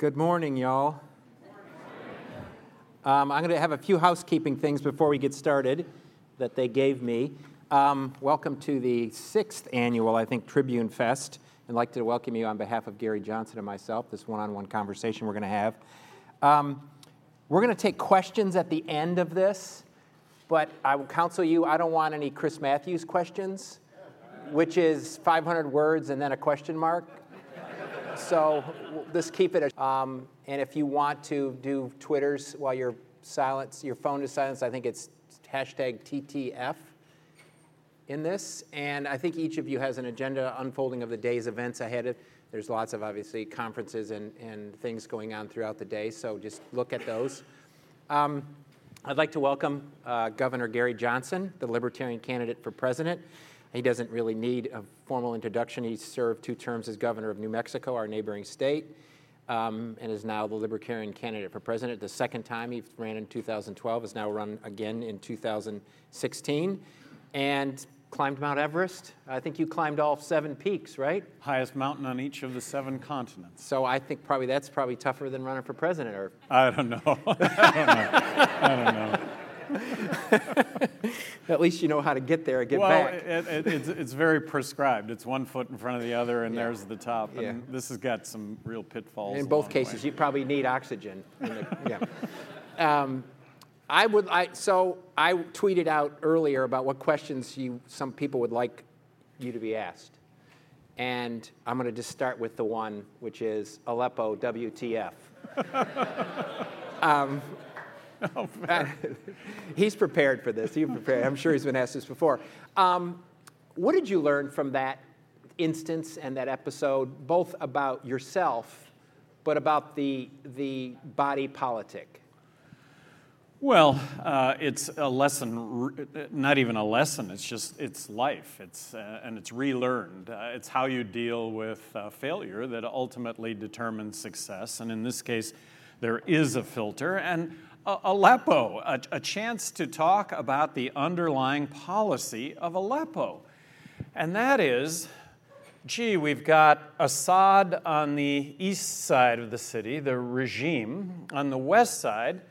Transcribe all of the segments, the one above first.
Good morning, y'all. Um, I'm going to have a few housekeeping things before we get started that they gave me. Um, welcome to the sixth annual, I think, Tribune Fest. I'd like to welcome you on behalf of Gary Johnson and myself, this one on one conversation we're going to have. Um, we're going to take questions at the end of this, but I will counsel you I don't want any Chris Matthews questions, which is 500 words and then a question mark. So just keep it. Um, and if you want to do Twitters while your silence, your phone is silenced, I think it's hashtag TTF in this. And I think each of you has an agenda unfolding of the day's events ahead. Of. There's lots of obviously conferences and, and things going on throughout the day, so just look at those. Um, I'd like to welcome uh, Governor Gary Johnson, the Libertarian candidate for president. He doesn't really need a formal introduction. He served two terms as governor of New Mexico, our neighboring state, um, and is now the Libertarian candidate for president. The second time he ran in 2012, is now run again in 2016, and climbed Mount Everest. I think you climbed all seven peaks, right? Highest mountain on each of the seven continents. So I think probably that's probably tougher than running for president. Or I don't know. I don't know. I don't know. At least you know how to get there and get well, back. It, it, it's, it's very prescribed. It's one foot in front of the other, and Yeah. there's the top. And Yeah. this has got some real pitfalls. In both cases, you probably need oxygen. the- yeah. Um, I would. I so I tweeted out earlier about what questions you some people would like you to be asked, and I'm going to just start with the one which is Aleppo WTF. um, he's prepared for this. He's prepared. I'm sure he's been asked this before. Um, what did you learn from that instance and that episode, both about yourself, but about the the body politic? Well, uh, it's a lesson, not even a lesson. It's just it's life. It's uh, and it's relearned. Uh, it's how you deal with uh, failure that ultimately determines success. And in this case, there is a filter. And uh, Aleppo, a, a chance to talk about the underlying policy of Aleppo, and that is. Gee, we've got Assad on the east side of the city, the regime. On the west side,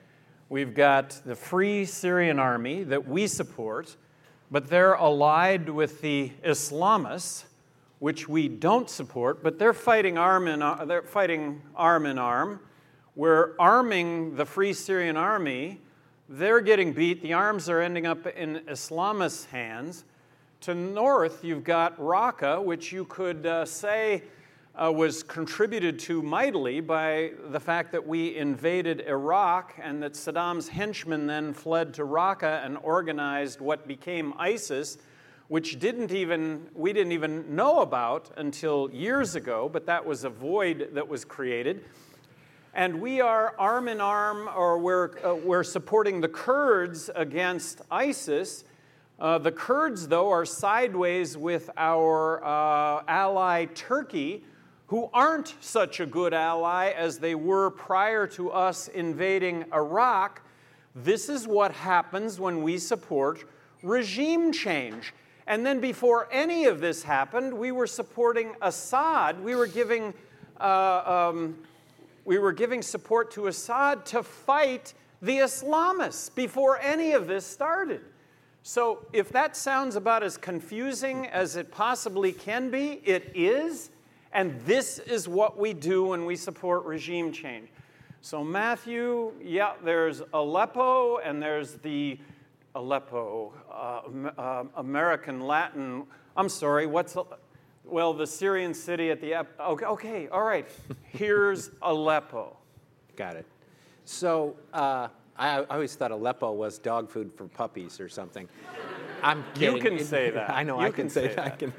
We've got the Free Syrian Army that we support, but they're allied with the Islamists, which we don't support, but they're fighting arm in, they're fighting arm in arm. We're arming the Free Syrian Army. They're getting beat. The arms are ending up in Islamist hands. To north, you've got Raqqa, which you could uh, say uh, was contributed to mightily by the fact that we invaded Iraq and that Saddam's henchmen then fled to Raqqa and organized what became ISIS, which didn't even we didn't even know about until years ago, but that was a void that was created. And we are arm in arm, or we're, uh, we're supporting the Kurds against ISIS. Uh, the Kurds, though, are sideways with our uh, ally Turkey, who aren't such a good ally as they were prior to us invading Iraq. This is what happens when we support regime change. And then, before any of this happened, we were supporting Assad. We were giving, uh, um, we were giving support to Assad to fight the Islamists before any of this started. So, if that sounds about as confusing as it possibly can be, it is. And this is what we do when we support regime change. So, Matthew, yeah, there's Aleppo and there's the Aleppo, uh, uh, American Latin. I'm sorry, what's, well, the Syrian city at the, okay, okay all right. Here's Aleppo. Got it. So uh, I, I always thought Aleppo was dog food for puppies or something. I'm You kidding. can say that. I know You I can, can say, say that. I can.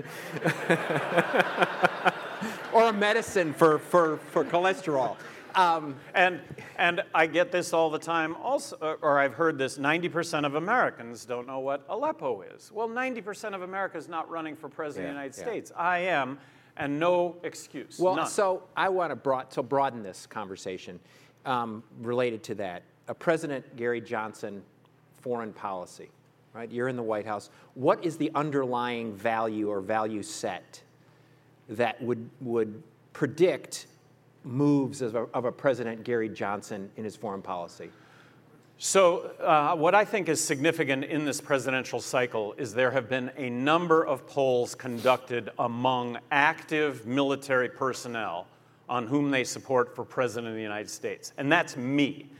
or a medicine for, for, for cholesterol. Um, And, and I get this all the time also, or I've heard this 90% of Americans don't know what Aleppo is. Well, 90% of America is not running for president of the United yeah. States. I am, and no excuse. well, none. so I want to broad, to broaden this conversation um, related to that. A President Gary Johnson foreign policy, right? You're in the White House. What is the underlying value or value set that would, would predict moves of a, of a President Gary Johnson in his foreign policy? So, uh, what I think is significant in this presidential cycle is there have been a number of polls conducted among active military personnel on whom they support for President of the United States. And that's me.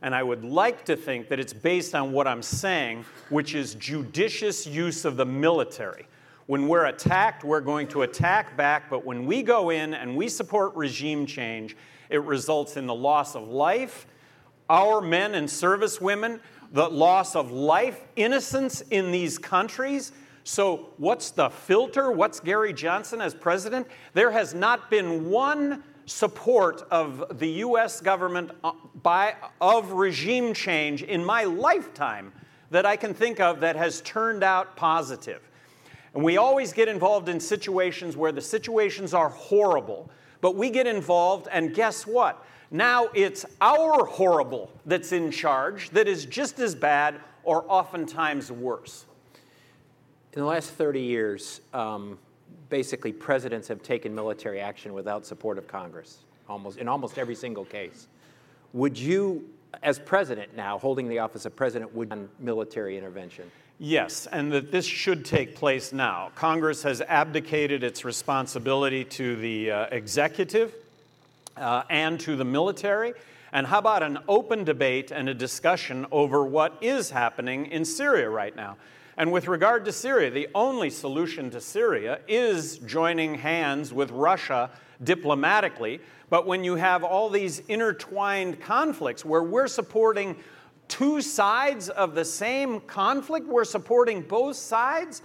And I would like to think that it's based on what I'm saying, which is judicious use of the military. When we're attacked, we're going to attack back, but when we go in and we support regime change, it results in the loss of life our men and service women, the loss of life, innocents in these countries. So, what's the filter? What's Gary Johnson as president? There has not been one support of the US government uh, by, of regime change in my lifetime that I can think of that has turned out positive. And we always get involved in situations where the situations are horrible, but we get involved, and guess what? Now it's our horrible that's in charge that is just as bad or oftentimes worse. In the last 30 years, um, basically presidents have taken military action without support of Congress, almost in almost every single case. Would you, as president now, holding the office of president, would on military intervention? Yes, and that this should take place now. Congress has abdicated its responsibility to the uh, executive uh, and to the military? And how about an open debate and a discussion over what is happening in Syria right now? And with regard to Syria, the only solution to Syria is joining hands with Russia diplomatically. But when you have all these intertwined conflicts where we're supporting two sides of the same conflict, we're supporting both sides,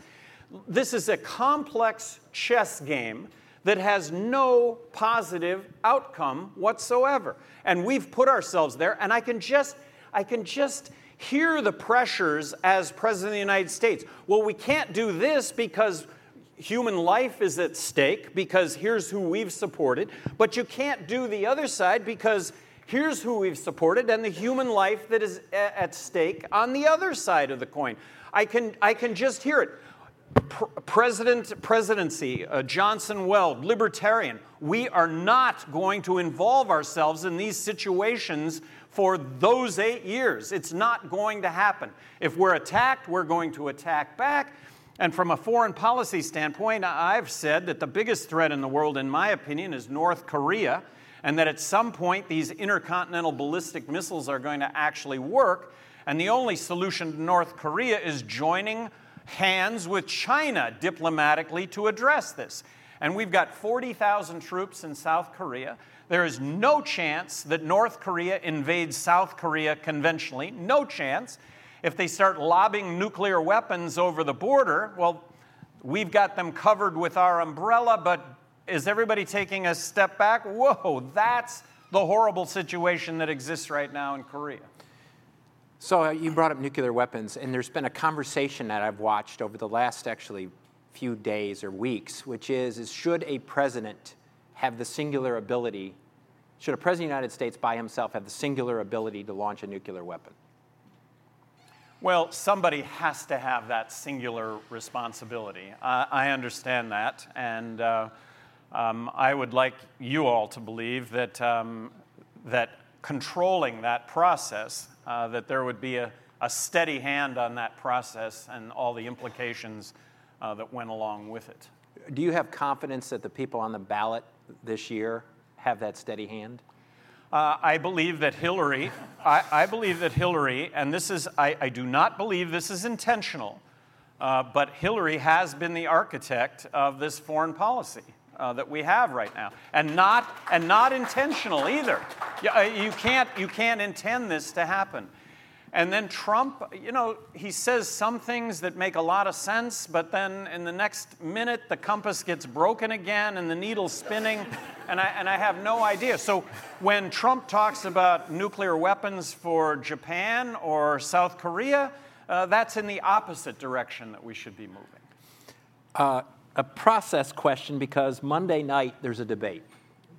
this is a complex chess game that has no positive outcome whatsoever. And we've put ourselves there, and I can just, I can just hear the pressures as President of the United States. Well, we can't do this because human life is at stake, because here's who we've supported, but you can't do the other side because here's who we've supported and the human life that is at stake on the other side of the coin. I can, I can just hear it president presidency, uh, Johnson Weld, libertarian. We are not going to involve ourselves in these situations for those eight years. It's not going to happen. If we're attacked, we're going to attack back. And from a foreign policy standpoint, I've said that the biggest threat in the world, in my opinion, is North Korea, and that at some point these intercontinental ballistic missiles are going to actually work. And the only solution to North Korea is joining hands with China diplomatically to address this. And we've got 40,000 troops in South Korea. There is no chance that North Korea invades South Korea conventionally. No chance. If they start lobbing nuclear weapons over the border, well, we've got them covered with our umbrella, but is everybody taking a step back? Whoa, that's the horrible situation that exists right now in Korea. So uh, you brought up nuclear weapons, and there's been a conversation that I've watched over the last actually few days or weeks, which is, is should a president have the singular ability, should a president of the United States by himself have the singular ability to launch a nuclear weapon? Well, somebody has to have that singular responsibility. Uh, I understand that, and uh, um, I would like you all to believe that, um, that controlling that process uh, that there would be a, a, steady hand on that process and all the implications uh, that went along with it. Do you have confidence that the people on the ballot this year have that steady hand? Uh, I believe that Hillary, I, I, believe that Hillary, and this is, I, I do not believe this is intentional, uh, but Hillary has been the architect of this foreign policy. Uh, that we have right now, and not and not intentional either. Uh, you can't you can't intend this to happen. And then Trump, you know, he says some things that make a lot of sense, but then in the next minute the compass gets broken again and the needle's spinning, and I, and I have no idea. So when Trump talks about nuclear weapons for Japan or South Korea, uh, that's in the opposite direction that we should be moving. Uh, a process question because Monday night there's a debate,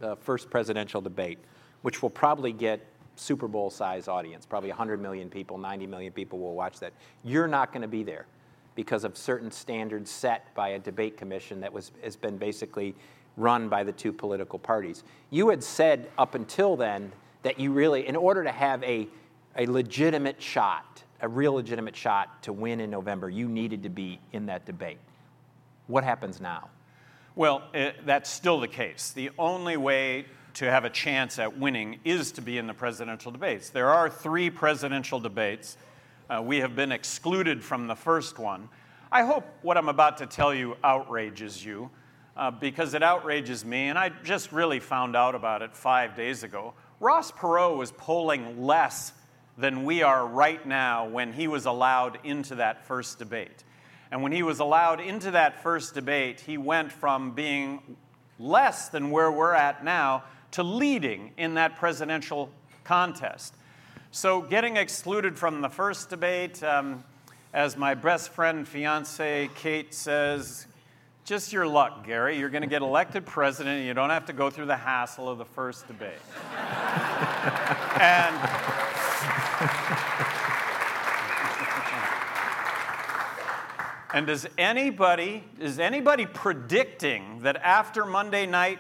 the first presidential debate, which will probably get Super Bowl size audience. Probably 100 million people, 90 million people will watch that. You're not going to be there because of certain standards set by a debate commission that was, has been basically run by the two political parties. You had said up until then that you really, in order to have a, a legitimate shot, a real legitimate shot to win in November, you needed to be in that debate. What happens now? Well, it, that's still the case. The only way to have a chance at winning is to be in the presidential debates. There are three presidential debates. Uh, we have been excluded from the first one. I hope what I'm about to tell you outrages you, uh, because it outrages me, and I just really found out about it five days ago. Ross Perot was polling less than we are right now when he was allowed into that first debate. And when he was allowed into that first debate, he went from being less than where we're at now to leading in that presidential contest. So, getting excluded from the first debate, um, as my best friend, fiance Kate says, just your luck, Gary. You're going to get elected president, and you don't have to go through the hassle of the first debate. and and does anybody is anybody predicting that after Monday night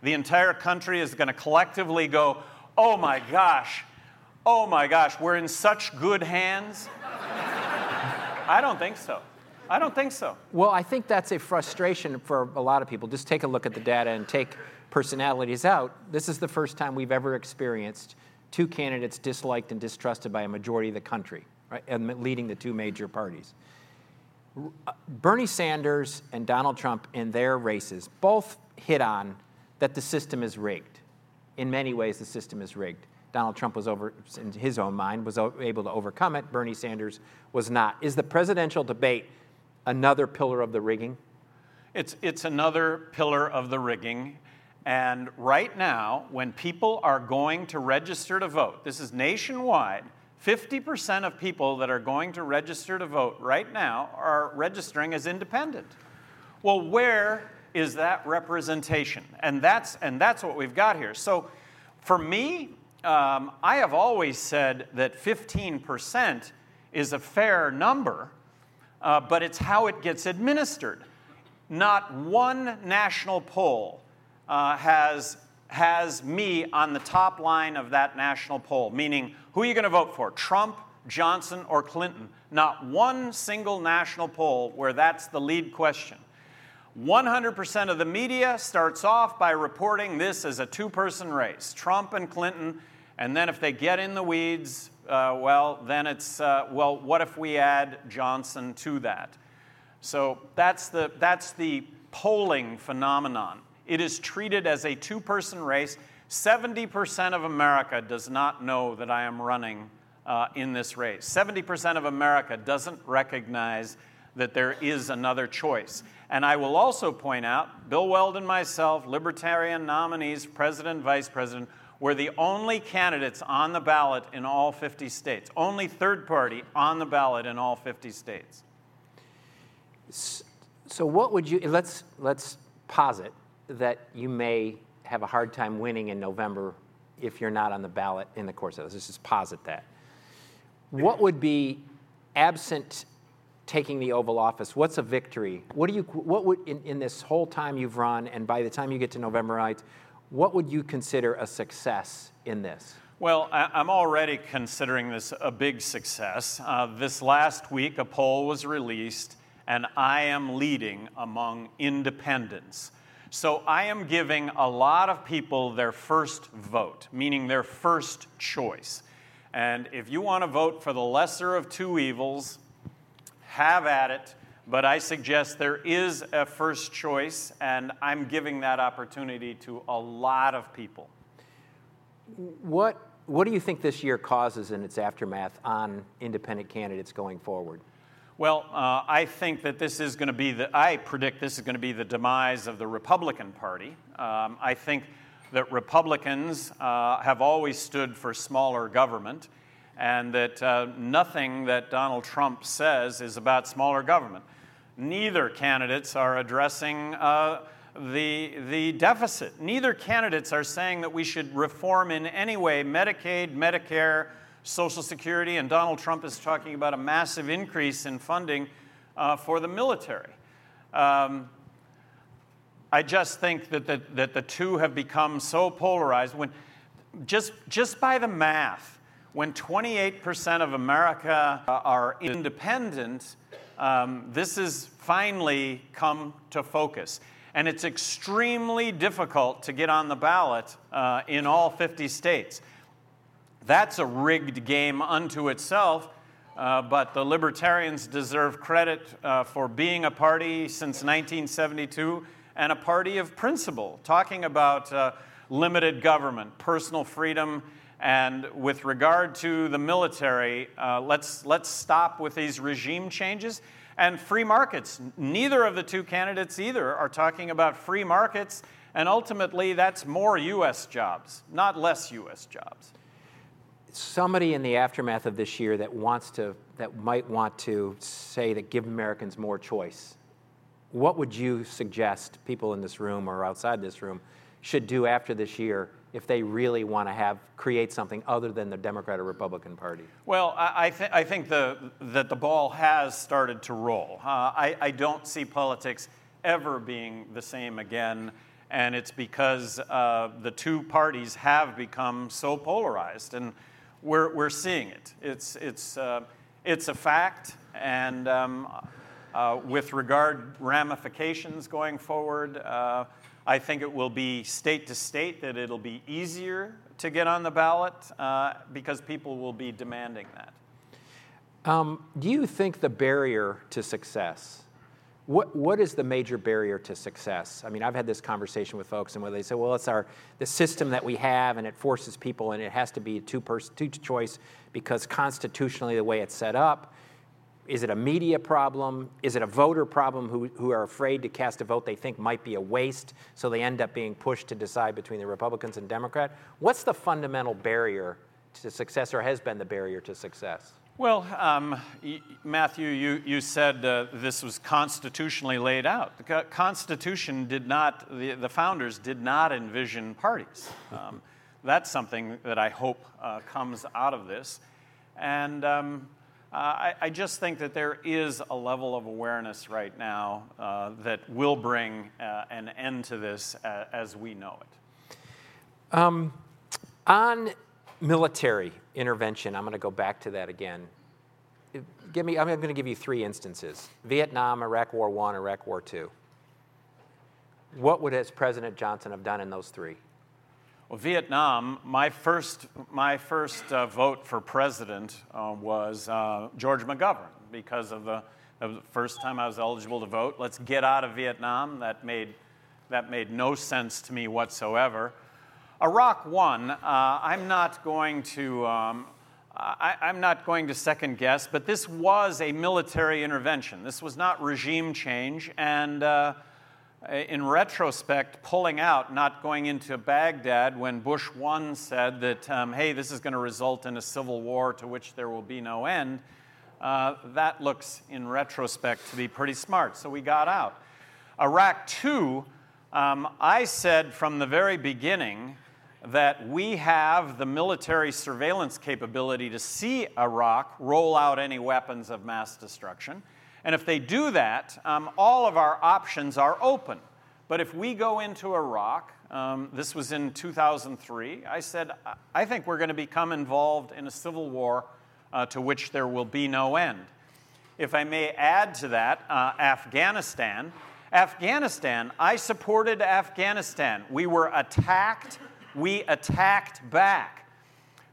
the entire country is going to collectively go, "Oh my gosh. Oh my gosh, we're in such good hands?" I don't think so. I don't think so. Well, I think that's a frustration for a lot of people. Just take a look at the data and take personalities out. This is the first time we've ever experienced two candidates disliked and distrusted by a majority of the country, right, and leading the two major parties. Bernie Sanders and Donald Trump in their races both hit on that the system is rigged. In many ways, the system is rigged. Donald Trump was over, in his own mind, was able to overcome it. Bernie Sanders was not. Is the presidential debate another pillar of the rigging? It's, it's another pillar of the rigging. And right now, when people are going to register to vote, this is nationwide, 50% of people that are going to register to vote right now are registering as independent. Well, where is that representation? And that's, and that's what we've got here. So for me, um, I have always said that 15% is a fair number, uh, but it's how it gets administered. Not one national poll uh, has, has me on the top line of that national poll, meaning who are you going to vote for, Trump, Johnson, or Clinton? Not one single national poll where that's the lead question. 100% of the media starts off by reporting this as a two person race Trump and Clinton and then if they get in the weeds, uh, well, then it's, uh, well, what if we add Johnson to that? So that's the, that's the polling phenomenon. It is treated as a two person race. 70% of America does not know that I am running uh, in this race. 70% of America doesn't recognize that there is another choice. And I will also point out Bill Weld and myself, libertarian nominees, president, vice president, were the only candidates on the ballot in all 50 states, only third party on the ballot in all 50 states. So, what would you, let's, let's posit that you may have a hard time winning in November if you're not on the ballot in the course of this. Let's just posit that. What would be absent taking the Oval Office? What's a victory? What do you, what would, in, in this whole time you've run, and by the time you get to November 9th, what would you consider a success in this? Well, I'm already considering this a big success. Uh, this last week, a poll was released, and I am leading among independents. So I am giving a lot of people their first vote, meaning their first choice. And if you want to vote for the lesser of two evils, have at it but I suggest there is a first choice, and I'm giving that opportunity to a lot of people. What, what do you think this year causes in its aftermath on independent candidates going forward? Well, uh, I think that this is going to be the, I predict this is going to be the demise of the Republican Party. Um, I think that Republicans uh, have always stood for smaller government, and that uh, nothing that Donald Trump says is about smaller government neither candidates are addressing uh, the, the deficit. Neither candidates are saying that we should reform in any way Medicaid, Medicare, Social Security, and Donald Trump is talking about a massive increase in funding uh, for the military. Um, I just think that the, that the two have become so polarized. When just, just by the math, when 28% of America are independent, um, this has finally come to focus. And it's extremely difficult to get on the ballot uh, in all 50 states. That's a rigged game unto itself, uh, but the Libertarians deserve credit uh, for being a party since 1972 and a party of principle, talking about uh, limited government, personal freedom, and with regard to the military, uh, let's, let's stop with these regime changes and free markets. Neither of the two candidates either are talking about free markets, and ultimately that's more U.S. jobs, not less U.S. jobs somebody in the aftermath of this year that wants to that might want to say that give Americans more choice, what would you suggest people in this room or outside this room should do after this year if they really want to have create something other than the Democrat or Republican Party? Well, I, th- I think the, that the ball has started to roll. Uh, I, I don't see politics ever being the same again and it's because uh, the two parties have become so polarized. And we're, we're seeing it. It's, it's, uh, it's a fact, and um, uh, with regard ramifications going forward, uh, I think it will be state to state that it'll be easier to get on the ballot uh, because people will be demanding that. Um, do you think the barrier to success what, what is the major barrier to success? I mean, I've had this conversation with folks, and where they say, well, it's our the system that we have, and it forces people, and it has to be a two person two choice because constitutionally the way it's set up. Is it a media problem? Is it a voter problem who, who are afraid to cast a vote they think might be a waste, so they end up being pushed to decide between the Republicans and Democrat? What's the fundamental barrier to success, or has been the barrier to success? Well, um, Matthew, you, you said uh, this was constitutionally laid out. The Constitution did not, the, the founders did not envision parties. Um, that's something that I hope uh, comes out of this. And um, uh, I, I, just think that there is a level of awareness right now uh, that will bring uh, an end to this uh, as we know it. Um, on military intervention, I'm going to go back to that again. Give me, I'm going to give you three instances Vietnam, Iraq War I, Iraq War II. What would as President Johnson have done in those three? Well, Vietnam, my first, my first uh, vote for president uh, was uh, George McGovern because of the, of the first time I was eligible to vote. Let's get out of Vietnam. That made, that made no sense to me whatsoever. Iraq One, uh, I'm not going to. Um, I, am not going to second guess, but this was a military intervention. This was not regime change, and uh, in retrospect, pulling out, not going into Baghdad when Bush 1 said that, um, hey, this is going to result in a civil war to which there will be no end, uh, that looks, in retrospect, to be pretty smart. So we got out. Iraq 2, um, I said from the very beginning that we have the military surveillance capability to see Iraq roll out any weapons of mass destruction. And if they do that, um, all of our options are open. But if we go into Iraq, um, this was in 2003, I said, I think we're going to become involved in a civil war uh, to which there will be no end. If I may add to that, uh, Afghanistan. Afghanistan, I supported Afghanistan. We were attacked we attacked back.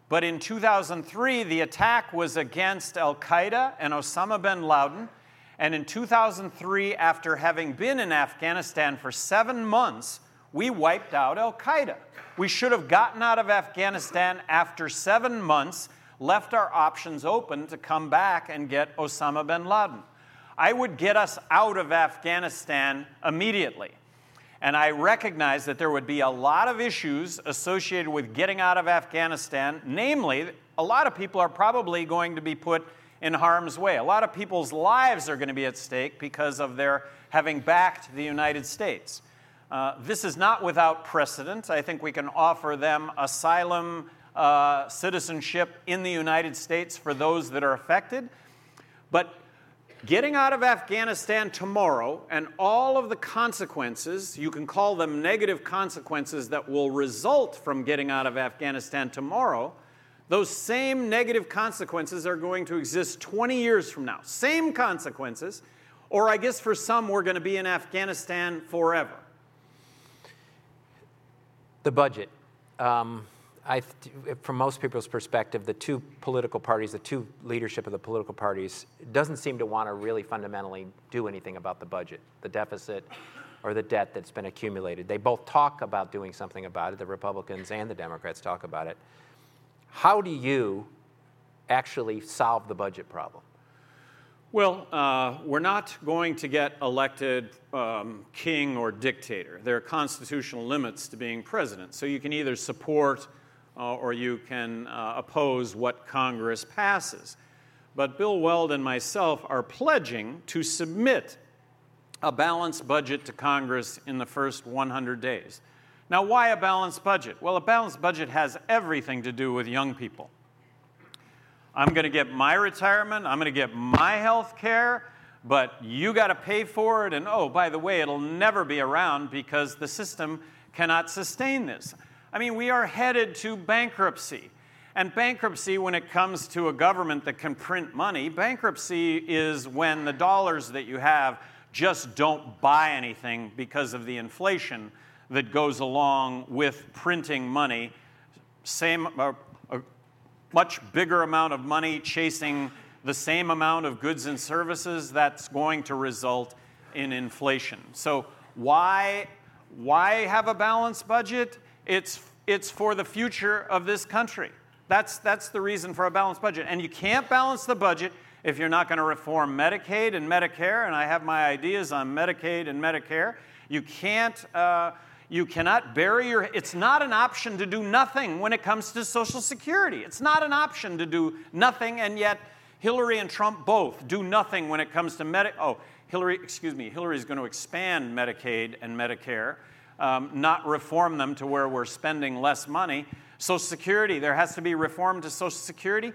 But in 2003, the attack was against Al Qaeda and Osama bin Laden. And in 2003, after having been in Afghanistan for seven months, we wiped out Al Qaeda. We should have gotten out of Afghanistan after seven months, left our options open to come back and get Osama bin Laden. I would get us out of Afghanistan immediately. And I recognized that there would be a lot of issues associated with getting out of Afghanistan. Namely, a lot of people are probably going to be put in harm's way. A lot of people's lives are going to be at stake because of their having backed the United States. Uh, this is not without precedent. I think we can offer them asylum uh, citizenship in the United States for those that are affected. But Getting out of Afghanistan tomorrow and all of the consequences, you can call them negative consequences that will result from getting out of Afghanistan tomorrow, those same negative consequences are going to exist 20 years from now. Same consequences, or I guess for some, we're going to be in Afghanistan forever. The budget. Um, I, from most people's perspective, the two political parties, the two leadership of the political parties, doesn't seem to want to really fundamentally do anything about the budget, the deficit, or the debt that's been accumulated. They both talk about doing something about it. The Republicans and the Democrats talk about it. How do you actually solve the budget problem? Well, uh, we're not going to get elected um, king or dictator. There are constitutional limits to being president. So you can either support uh, or you can uh, oppose what Congress passes. But Bill Weld and myself are pledging to submit a balanced budget to Congress in the first 100 days. Now, why a balanced budget? Well, a balanced budget has everything to do with young people. I'm going to get my retirement, I'm going to get my health care, but you got to pay for it. And oh, by the way, it'll never be around because the system cannot sustain this. I mean, we are headed to bankruptcy. And bankruptcy, when it comes to a government that can print money, bankruptcy is when the dollars that you have just don't buy anything because of the inflation that goes along with printing money. Same, uh, a much bigger amount of money chasing the same amount of goods and services, that's going to result in inflation. So, why, why have a balanced budget? It's, it's for the future of this country. That's, that's the reason for a balanced budget. And you can't balance the budget if you're not going to reform Medicaid and Medicare, and I have my ideas on Medicaid and Medicare. You can't, uh, you cannot bury your, it's not an option to do nothing when it comes to Social Security. It's not an option to do nothing, and yet Hillary and Trump both do nothing when it comes to Medicaid. Oh, Hillary, excuse me, Hillary's going to expand Medicaid and Medicare um, not reform them to where we're spending less money. Social Security, there has to be reform to Social Security.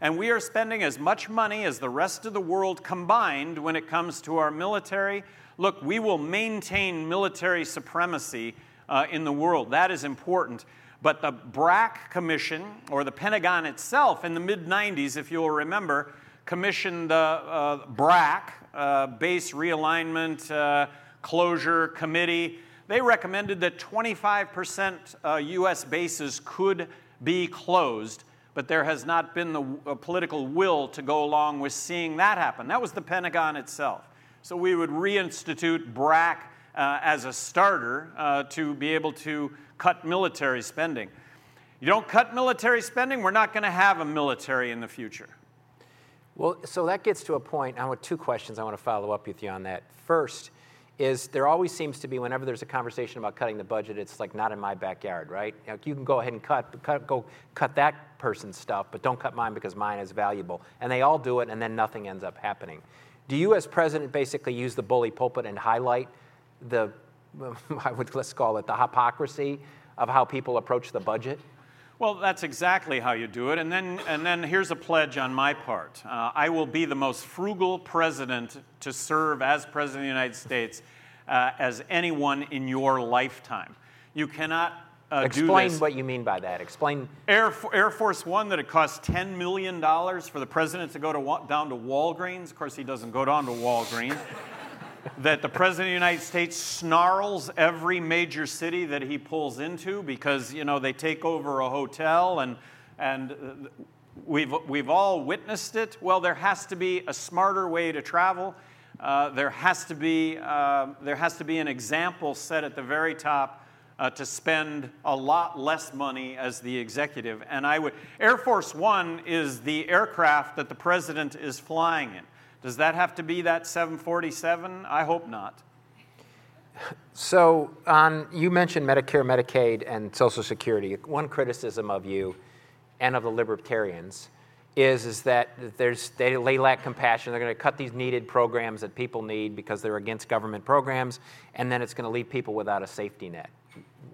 And we are spending as much money as the rest of the world combined when it comes to our military. Look, we will maintain military supremacy uh, in the world. That is important. But the BRAC Commission, or the Pentagon itself, in the mid 90s, if you'll remember, commissioned the uh, BRAC, uh, Base Realignment uh, Closure Committee they recommended that 25% uh, US bases could be closed, but there has not been the uh, political will to go along with seeing that happen. That was the Pentagon itself. So we would reinstitute BRAC uh, as a starter uh, to be able to cut military spending. You don't cut military spending, we're not going to have a military in the future. Well, so that gets to a point. I want two questions I want to follow up with you on that. First, is there always seems to be whenever there's a conversation about cutting the budget, it's like not in my backyard, right? You, know, you can go ahead and cut, cut, go cut that person's stuff, but don't cut mine because mine is valuable. And they all do it, and then nothing ends up happening. Do you, as president, basically use the bully pulpit and highlight the, I would let's call it the hypocrisy of how people approach the budget? Well, that's exactly how you do it. And then, and then here's a pledge on my part uh, I will be the most frugal president to serve as President of the United States uh, as anyone in your lifetime. You cannot uh, Explain what you mean by that. Explain. Air, Air Force One, that it costs $10 million for the president to go to, down to Walgreens. Of course, he doesn't go down to Walgreens that the President of the United States snarls every major city that he pulls into because, you know, they take over a hotel and, and we've, we've all witnessed it. Well, there has to be a smarter way to travel. Uh, there, has to be, uh, there has to be an example set at the very top uh, to spend a lot less money as the executive. And I would, Air Force One is the aircraft that the president is flying in. Does that have to be that 747? I hope not. So, on you mentioned Medicare, Medicaid, and Social Security. One criticism of you and of the libertarians is, is that there's, they, they lack compassion. They're going to cut these needed programs that people need because they're against government programs, and then it's going to leave people without a safety net.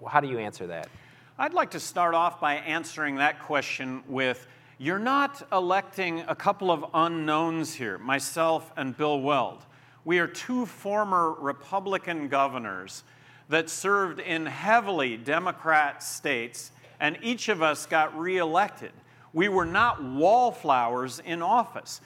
How do you answer that? I'd like to start off by answering that question with you're not electing a couple of unknowns here, myself and Bill Weld. We are two former Republican governors that served in heavily Democrat states, and each of us got reelected. We were not wallflowers in office.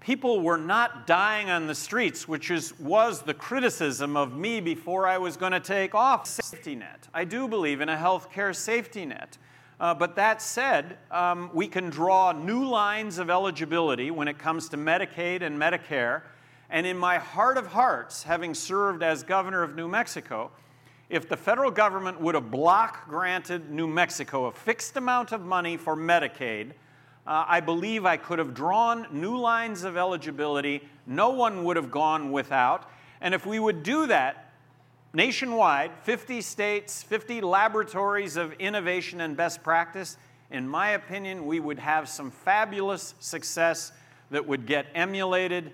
People were not dying on the streets, which is, was the criticism of me before I was going to take off. Safety net. I do believe in a health care safety net. Uh, but that said, um, we can draw new lines of eligibility when it comes to Medicaid and Medicare. And in my heart of hearts, having served as governor of New Mexico, if the federal government would have block granted New Mexico a fixed amount of money for Medicaid, uh, I believe I could have drawn new lines of eligibility. No one would have gone without. And if we would do that, nationwide, 50 states, 50 laboratories of innovation and best practice, in my opinion, we would have some fabulous success that would get emulated.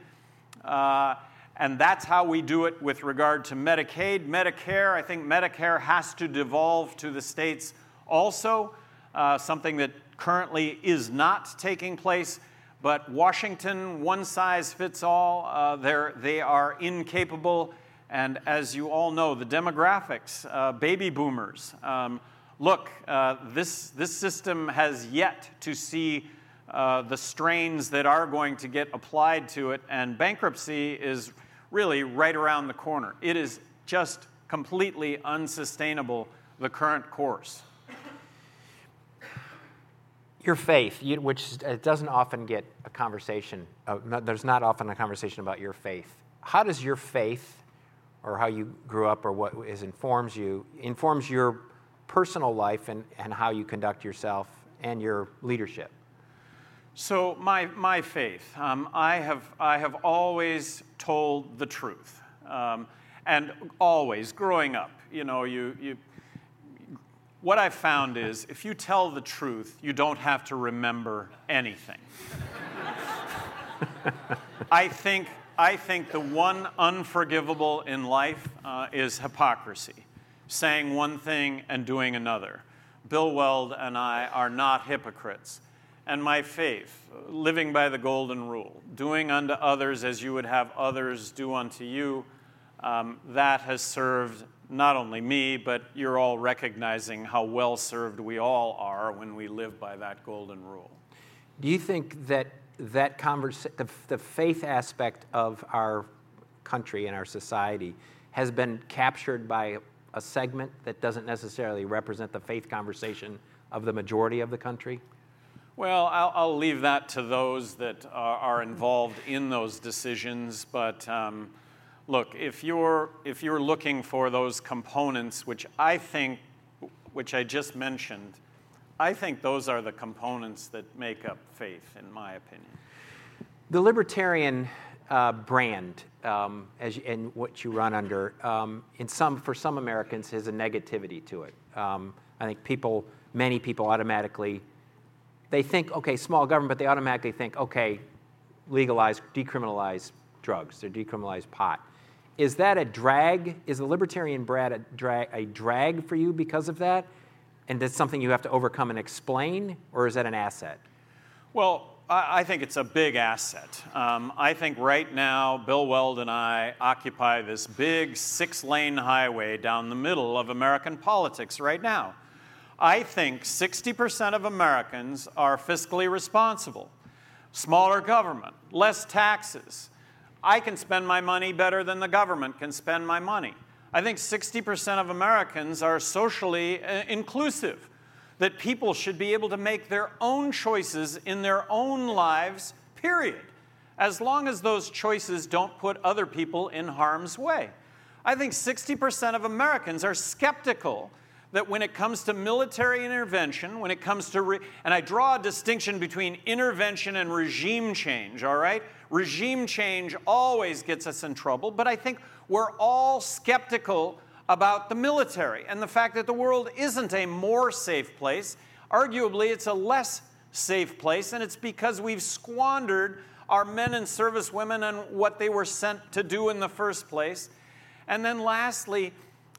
Uh, and that's how we do it with regard to Medicaid. Medicare, I think Medicare has to devolve to the states also, uh, something that currently is not taking place. But Washington, one size fits all, uh, they are incapable and as you all know, the demographics, uh, baby boomers. Um, look, uh, this, this system has yet to see uh, the strains that are going to get applied to it, and bankruptcy is really right around the corner. It is just completely unsustainable, the current course. Your faith, which it doesn't often get a conversation, uh, there's not often a conversation about your faith. How does your faith or how you grew up or what is informs you informs your personal life and, and how you conduct yourself and your leadership. So my, my faith um, I, have, I have always told the truth um, and always growing up you know you, you what i've found is if you tell the truth you don't have to remember anything. I think I think the one unforgivable in life uh, is hypocrisy, saying one thing and doing another. Bill Weld and I are not hypocrites. And my faith, living by the golden rule, doing unto others as you would have others do unto you, um, that has served not only me, but you're all recognizing how well served we all are when we live by that golden rule. Do you think that that conversa- the, the faith aspect of our country and our society has been captured by a segment that doesn't necessarily represent the faith conversation of the majority of the country? Well, I'll, I'll leave that to those that are, are involved in those decisions. But um, look, if you're, if you're looking for those components, which I think, which I just mentioned, I think those are the components that make up faith, in my opinion. The libertarian uh, brand um, as you, and what you run under, um, in some, for some Americans, has a negativity to it. Um, I think people, many people automatically, they think, okay, small government, but they automatically think, okay, legalize, decriminalize drugs or decriminalize pot. Is that a drag? Is the libertarian brand a drag, a drag for you because of that? And that's something you have to overcome and explain, or is that an asset? Well, I think it's a big asset. Um, I think right now, Bill Weld and I occupy this big six lane highway down the middle of American politics right now. I think 60% of Americans are fiscally responsible. Smaller government, less taxes. I can spend my money better than the government can spend my money. I think 60% of Americans are socially uh, inclusive, that people should be able to make their own choices in their own lives, period, as long as those choices don't put other people in harm's way. I think 60% of Americans are skeptical that when it comes to military intervention, when it comes to, re- and I draw a distinction between intervention and regime change, all right? Regime change always gets us in trouble, but I think we're all skeptical about the military and the fact that the world isn't a more safe place. Arguably, it's a less safe place, and it's because we've squandered our men and service women and what they were sent to do in the first place. And then, lastly,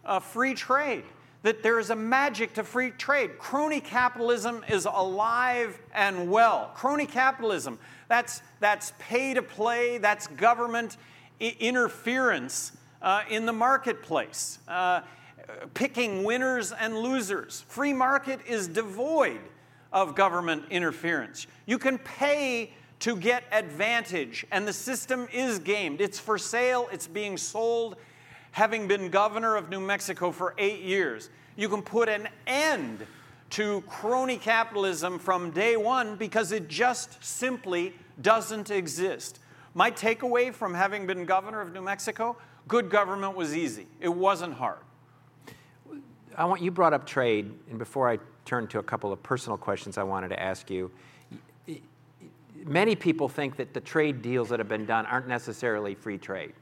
uh, free trade. that there is a magic to free trade. Crony capitalism is alive and well. Crony capitalism, that's, that's pay to play, that's government I- interference uh, in the marketplace, uh, picking winners and losers. Free market is devoid of government interference. You can pay to get advantage, and the system is gamed. It's for sale, it's being sold. Having been governor of New Mexico for eight years, you can put an end to crony capitalism from day one because it just simply doesn't exist. My takeaway from having been governor of New Mexico good government was easy, it wasn't hard. I want you brought up trade, and before I turn to a couple of personal questions I wanted to ask you, many people think that the trade deals that have been done aren't necessarily free trade,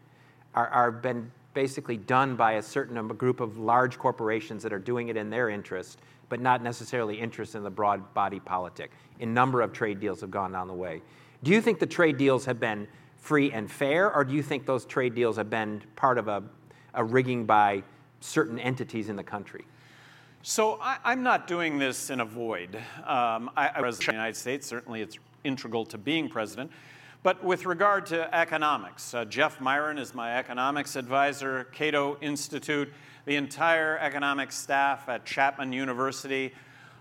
are, are been basically done by a certain group of large corporations that are doing it in their interest, but not necessarily interest in the broad body politic. A number of trade deals have gone down the way. Do you think the trade deals have been free and fair, or do you think those trade deals have been part of a, a rigging by certain entities in the country? So I, am not doing this in a void. Um, I, I was the United States. Certainly, it's integral to being president. But with regard to economics, uh, Jeff Miron is my economics advisor, Cato Institute, the entire economics staff at Chapman University.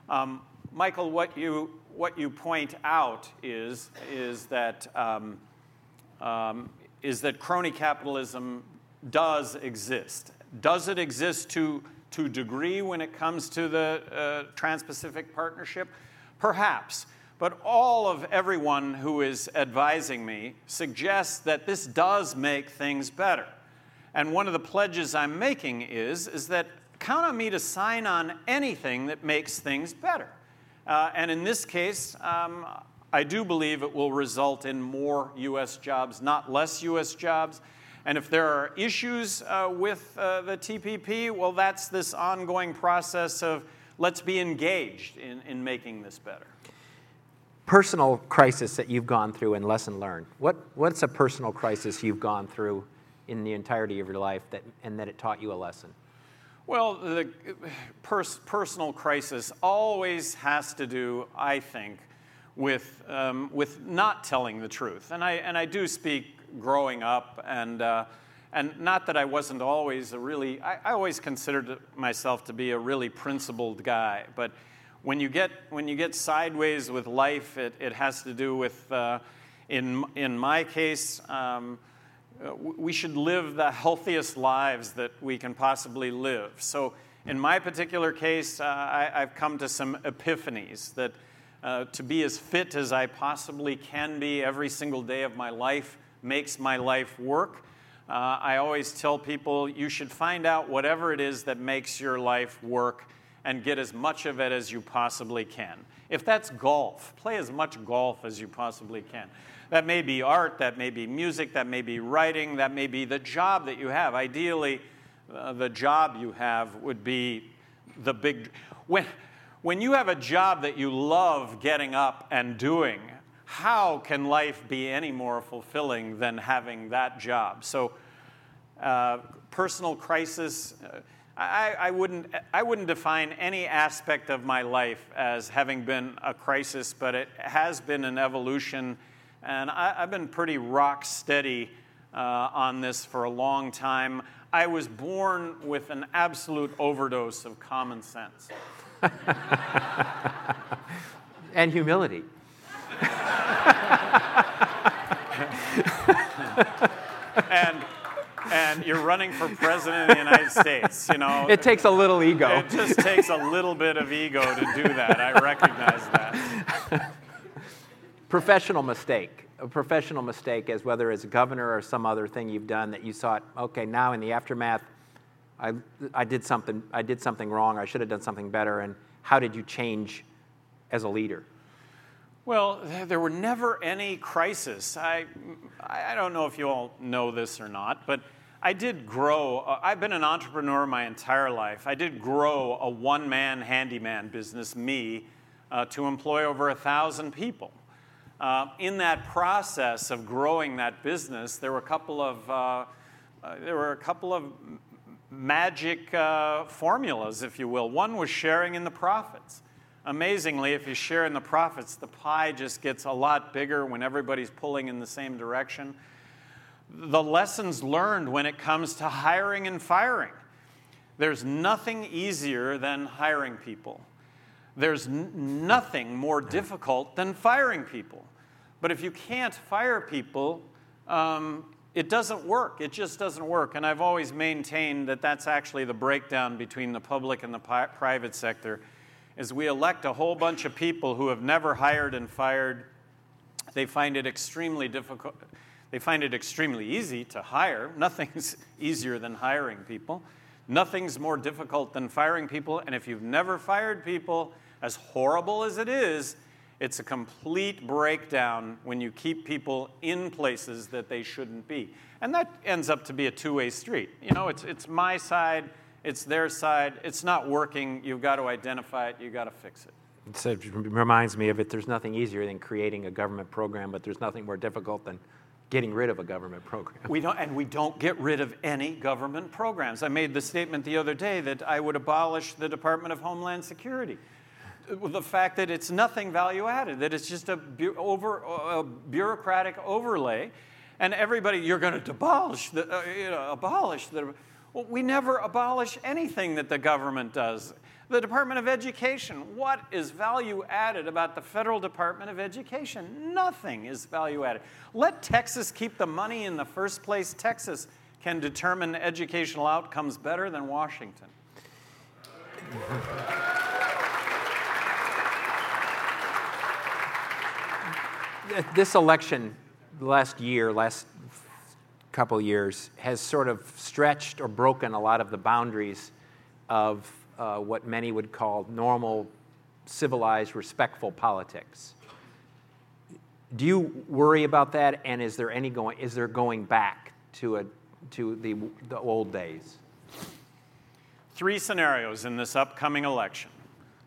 Um, Michael, what you, what you point out is, is, that, um, um, is that crony capitalism does exist. Does it exist to, to degree when it comes to the uh, Trans Pacific Partnership? Perhaps. But all of everyone who is advising me suggests that this does make things better. And one of the pledges I'm making is, is that count on me to sign on anything that makes things better. Uh, and in this case, um, I do believe it will result in more U.S. jobs, not less U.S. jobs. And if there are issues uh, with uh, the TPP, well, that's this ongoing process of let's be engaged in, in making this better personal crisis that you've gone through and lesson learned. What, what's a personal crisis you've gone through in the entirety of your life that, and that it taught you a lesson? Well, the pers- personal crisis always has to do, I think, with, um, with not telling the truth. And I, and I do speak growing up, and, uh, and not that I wasn't always a really, I, I always considered myself to be a really principled guy, but when you get when you get sideways with life, it, it has to do with, uh, in in my case, um, we should live the healthiest lives that we can possibly live. So, in my particular case, uh, I, have come to some epiphanies that uh, to be as fit as I possibly can be every single day of my life makes my life work. Uh, I always tell people you should find out whatever it is that makes your life work and get as much of it as you possibly can. If that's golf, play as much golf as you possibly can. That may be art, that may be music, that may be writing, that may be the job that you have. Ideally, uh, the job you have would be the big. When, when you have a job that you love getting up and doing, how can life be any more fulfilling than having that job? So, uh, personal crisis. Uh, I, I, wouldn't, I wouldn't define any aspect of my life as having been a crisis, but it has been an evolution. And I, have been pretty rock steady uh, on this for a long time. I was born with an absolute overdose of common sense. and humility. and and you're running for president of the United States. You know, it takes a little ego. It just takes a little bit of ego to do that. I recognize that. professional mistake. A professional mistake as whether as governor or some other thing you've done that you thought, okay, now in the aftermath, I, I did something. I did something wrong. I should have done something better. And how did you change as a leader? Well, there were never any crises. I, I don't know if you all know this or not, but I did grow. Uh, I've been an entrepreneur my entire life. I did grow a one man handyman business, me, uh, to employ over a thousand people. Uh, in that process of growing that business, there were a couple of, uh, uh there were a couple of magic uh, formulas, if you will. One was sharing in the profits. Amazingly, if you share in the profits, the pie just gets a lot bigger when everybody's pulling in the same direction. The lessons learned when it comes to hiring and firing. There's nothing easier than hiring people. There's n- nothing more difficult than firing people. But if you can't fire people, um, it doesn't work. It just doesn't work. And I've always maintained that that's actually the breakdown between the public and the pi- private sector. Is we elect a whole bunch of people who have never hired and fired. They find it extremely difficult. They find it extremely easy to hire. Nothing's easier than hiring people. Nothing's more difficult than firing people. And if you've never fired people, as horrible as it is, it's a complete breakdown when you keep people in places that they shouldn't be. And that ends up to be a two way street. You know, it's, it's my side, it's their side, it's not working, you've got to identify it, you've got to fix it. So it reminds me of it there's nothing easier than creating a government program, but there's nothing more difficult than getting rid of a government program. We don't, and we don't get rid of any government programs. I made the statement the other day that I would abolish the Department of Homeland Security the fact that it's nothing value added, that it's just a, bu- over, a bureaucratic overlay, and everybody, you're going to abolish the, uh, you know, abolish the. Well, we never abolish anything that the government does. The Department of Education, what is value added about the federal Department of Education? Nothing is value added. Let Texas keep the money in the first place. Texas can determine educational outcomes better than Washington. This election, last year, last couple years, has sort of stretched or broken a lot of the boundaries of uh, what many would call normal, civilized, respectful politics. Do you worry about that? And is there any going? Is there going back to a to the the old days? Three scenarios in this upcoming election: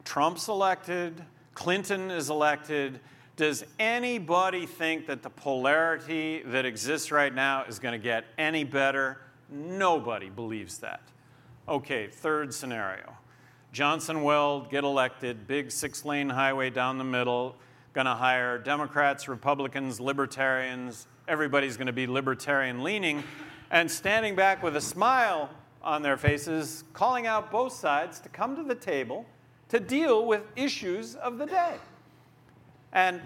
Trump's elected, Clinton is elected, does anybody think that the polarity that exists right now is going to get any better? Nobody believes that. Okay, third scenario. Johnson Weld get elected, big six lane highway down the middle, going to hire Democrats, Republicans, libertarians. Everybody's going to be libertarian leaning. And standing back with a smile on their faces, calling out both sides to come to the table to deal with issues of the day. And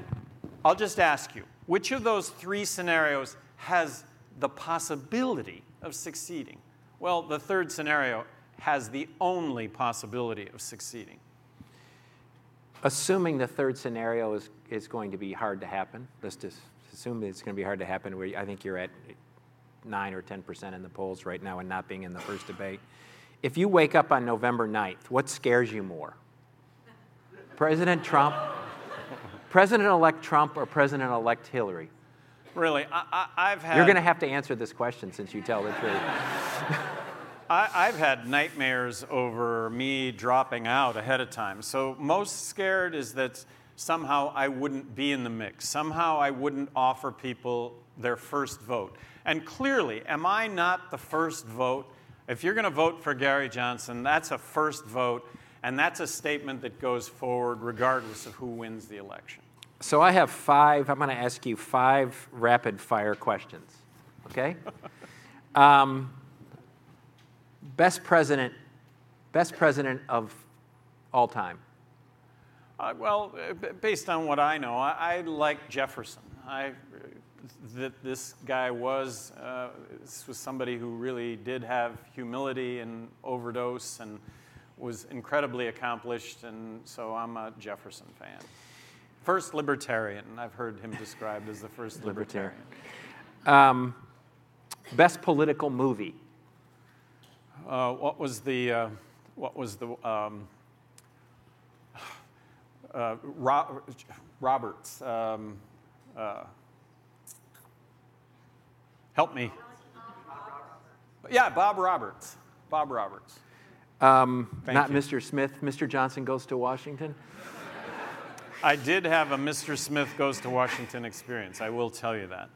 I'll just ask you which of those three scenarios has the possibility of succeeding? Well, the third scenario has the only possibility of succeeding. Assuming the third scenario is, is going to be hard to happen, let's just assume it's going to be hard to happen. I think you're at 9 or 10% in the polls right now and not being in the first debate. If you wake up on November 9th, what scares you more? President Trump President elect Trump or President elect Hillary? Really, I, have had. You're going to have to answer this question since you tell the truth. I, have had nightmares over me dropping out ahead of time. So, most scared is that somehow I wouldn't be in the mix. Somehow I wouldn't offer people their first vote. And clearly, am I not the first vote? If you're going to vote for Gary Johnson, that's a first vote, and that's a statement that goes forward regardless of who wins the election. So I have five, I'm going to ask you five rapid fire questions, okay? um, best president, best president of all time. Uh, well, uh, based on what I know, I, I like Jefferson. I, that this guy was uh, this was somebody who really did have humility and overdose and was incredibly accomplished, and so I'm a Jefferson fan. First libertarian. I've heard him described as the first libertarian. Um, best political movie. Uh, what was the uh, what was the um, uh, Ro- Roberts? Um, uh, help me. Yeah, Bob Roberts. Bob Roberts. Um, not you. Mr. Smith. Mr. Johnson goes to Washington. I did have a Mr. Smith Goes to Washington experience, I will tell you that.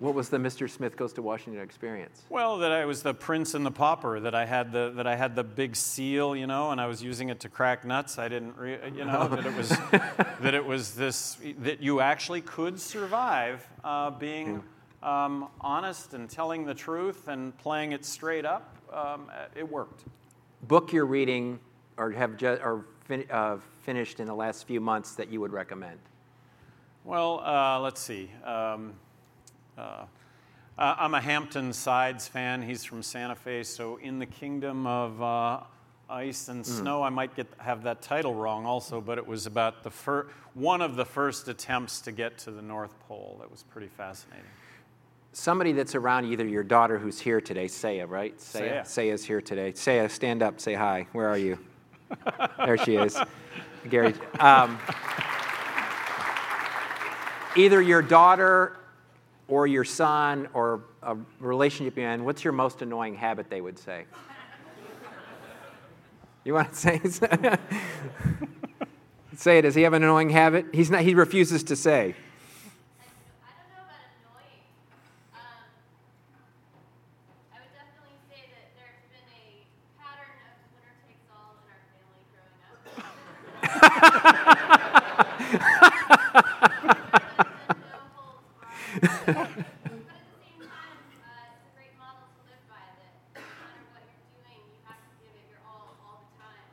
What was the Mr. Smith Goes to Washington experience? Well, that I was the prince and the pauper, that I had the, that I had the big seal, you know, and I was using it to crack nuts. I didn't, re- you know, that it was, that it was this, that you actually could survive uh, being um, honest and telling the truth and playing it straight up. Um, it worked. Book you're reading or have just, or fin- uh, finished in the last few months that you would recommend? Well, uh, let's see. Um, uh, I'm a Hampton Sides fan. He's from Santa Fe, so in the kingdom of uh, ice and snow, I might get have that title wrong also, but it was about the fir- one of the first attempts to get to the North Pole. That was pretty fascinating. Somebody that's around, either your daughter who's here today, Seah, right? Seah. Seah's here today. Seah, stand up, say hi. Where are you? There she is. Gary. Um, either your daughter or your son or a relationship you're in, what's your most annoying habit, they would say? You want to say? Say it. Does he have an annoying habit? He's not, he refuses to say. I don't know about annoying. Um, I would definitely say that there's been a pattern of winner takes all in our family growing up. no holds barred. But at the same time, uh, it's a great model to live by that no matter what you're doing, you have to give it your all all the time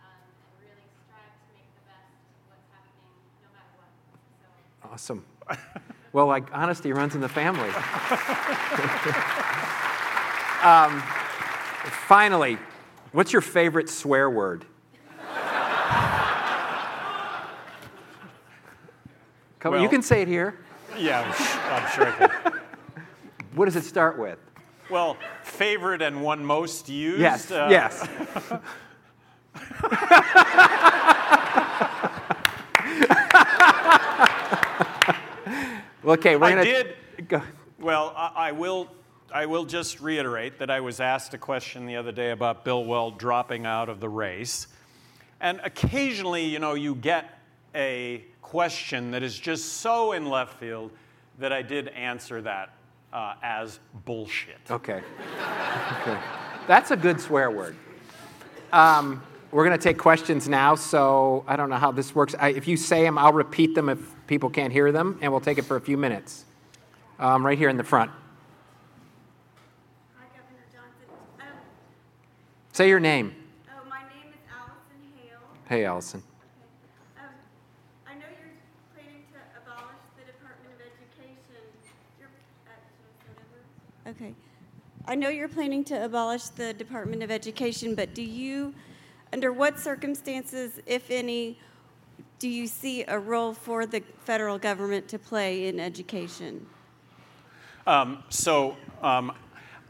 um, and really strive to make the best of what's happening no matter what. So. Awesome. Well, like honesty runs in the family. um, finally, what's your favorite swear word? Come on, you can say it here. Yeah, I'm sure I can. What does it start with? Well, favorite and one most used. Yes, uh, yes. okay, we're I gonna. did. Go. Well, I, I will. I will just reiterate that I was asked a question the other day about Bill Weld dropping out of the race, and occasionally, you know, you get a question that is just so in left field that I did answer that uh, as bullshit. Okay. okay. That's a good swear word. Um, we're going to take questions now, so I don't know how this works. I, if you say them, I'll repeat them if people can't hear them, and we'll take it for a few minutes. Um, right here in the front. Hi, Governor Johnson. Um, Say your name. oh, my name is Allison Hale. Hey, Allison. Um, I know you're planning to abolish the Department of Education. Uh, should I start over? Okay. I know you're planning to abolish the Department of Education, but do you, under what circumstances, if any, do you see a role for the federal government to play in education? Um, so um,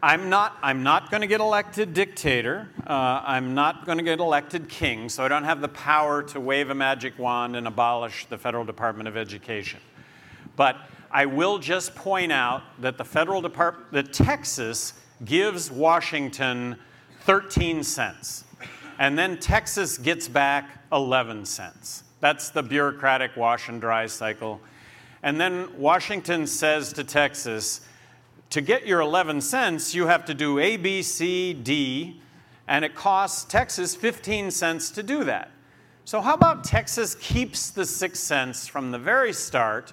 I'm not, I'm not going to get elected dictator. Uh, I'm not going to get elected king, so I don't have the power to wave a magic wand and abolish the federal Department of Education. But I will just point out that the federal department, that Texas gives Washington 13 cents, and then Texas gets back 11 cents. That's the bureaucratic wash and dry cycle. And then Washington says to Texas, to get your 11 cents, you have to do A, B, C, D, and it costs Texas 15 cents to do that. So, how about Texas keeps the six cents from the very start,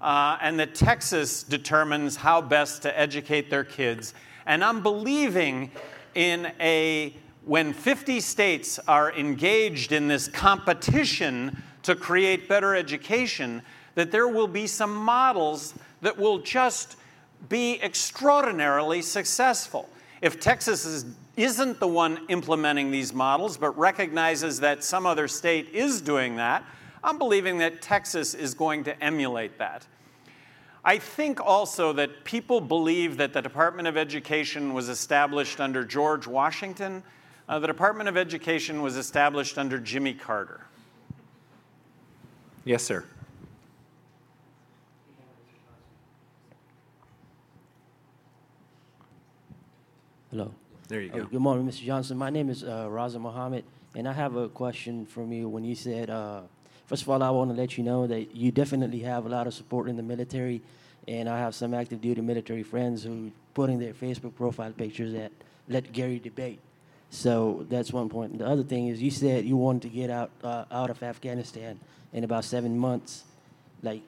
uh, and that Texas determines how best to educate their kids? And I'm believing in a when 50 states are engaged in this competition to create better education, that there will be some models that will just be extraordinarily successful. If Texas is, isn't the one implementing these models, but recognizes that some other state is doing that, I'm believing that Texas is going to emulate that. I think also that people believe that the Department of Education was established under George Washington. Uh, the Department of Education was established under Jimmy Carter. Yes, sir. Hello. There you Uh, go. good morning, Mr. Johnson. My name is uh, Raza Mohammed, and I have a question from you. When you said, uh, first of all, I want to let you know that you definitely have a lot of support in the military, and I have some active duty military friends who put in their Facebook profile pictures that let Gary debate. So that's one point. The other thing is, you said you wanted to get out uh, out of Afghanistan in about seven months, like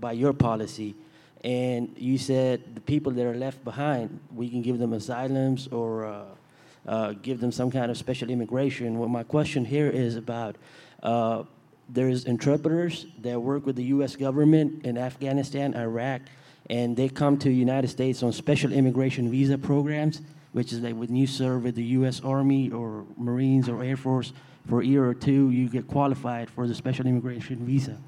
by your policy, and you said the people that are left behind, we can give them asylums or uh, uh, give them some kind of special immigration. Well, my question here is about uh, there's interpreters that work with the U.S. government in Afghanistan, Iraq, and they come to the United States on special immigration visa programs which is that when you serve with the U.S. Army or Marines or Air Force for a year or two, you get qualified for the special immigration visa.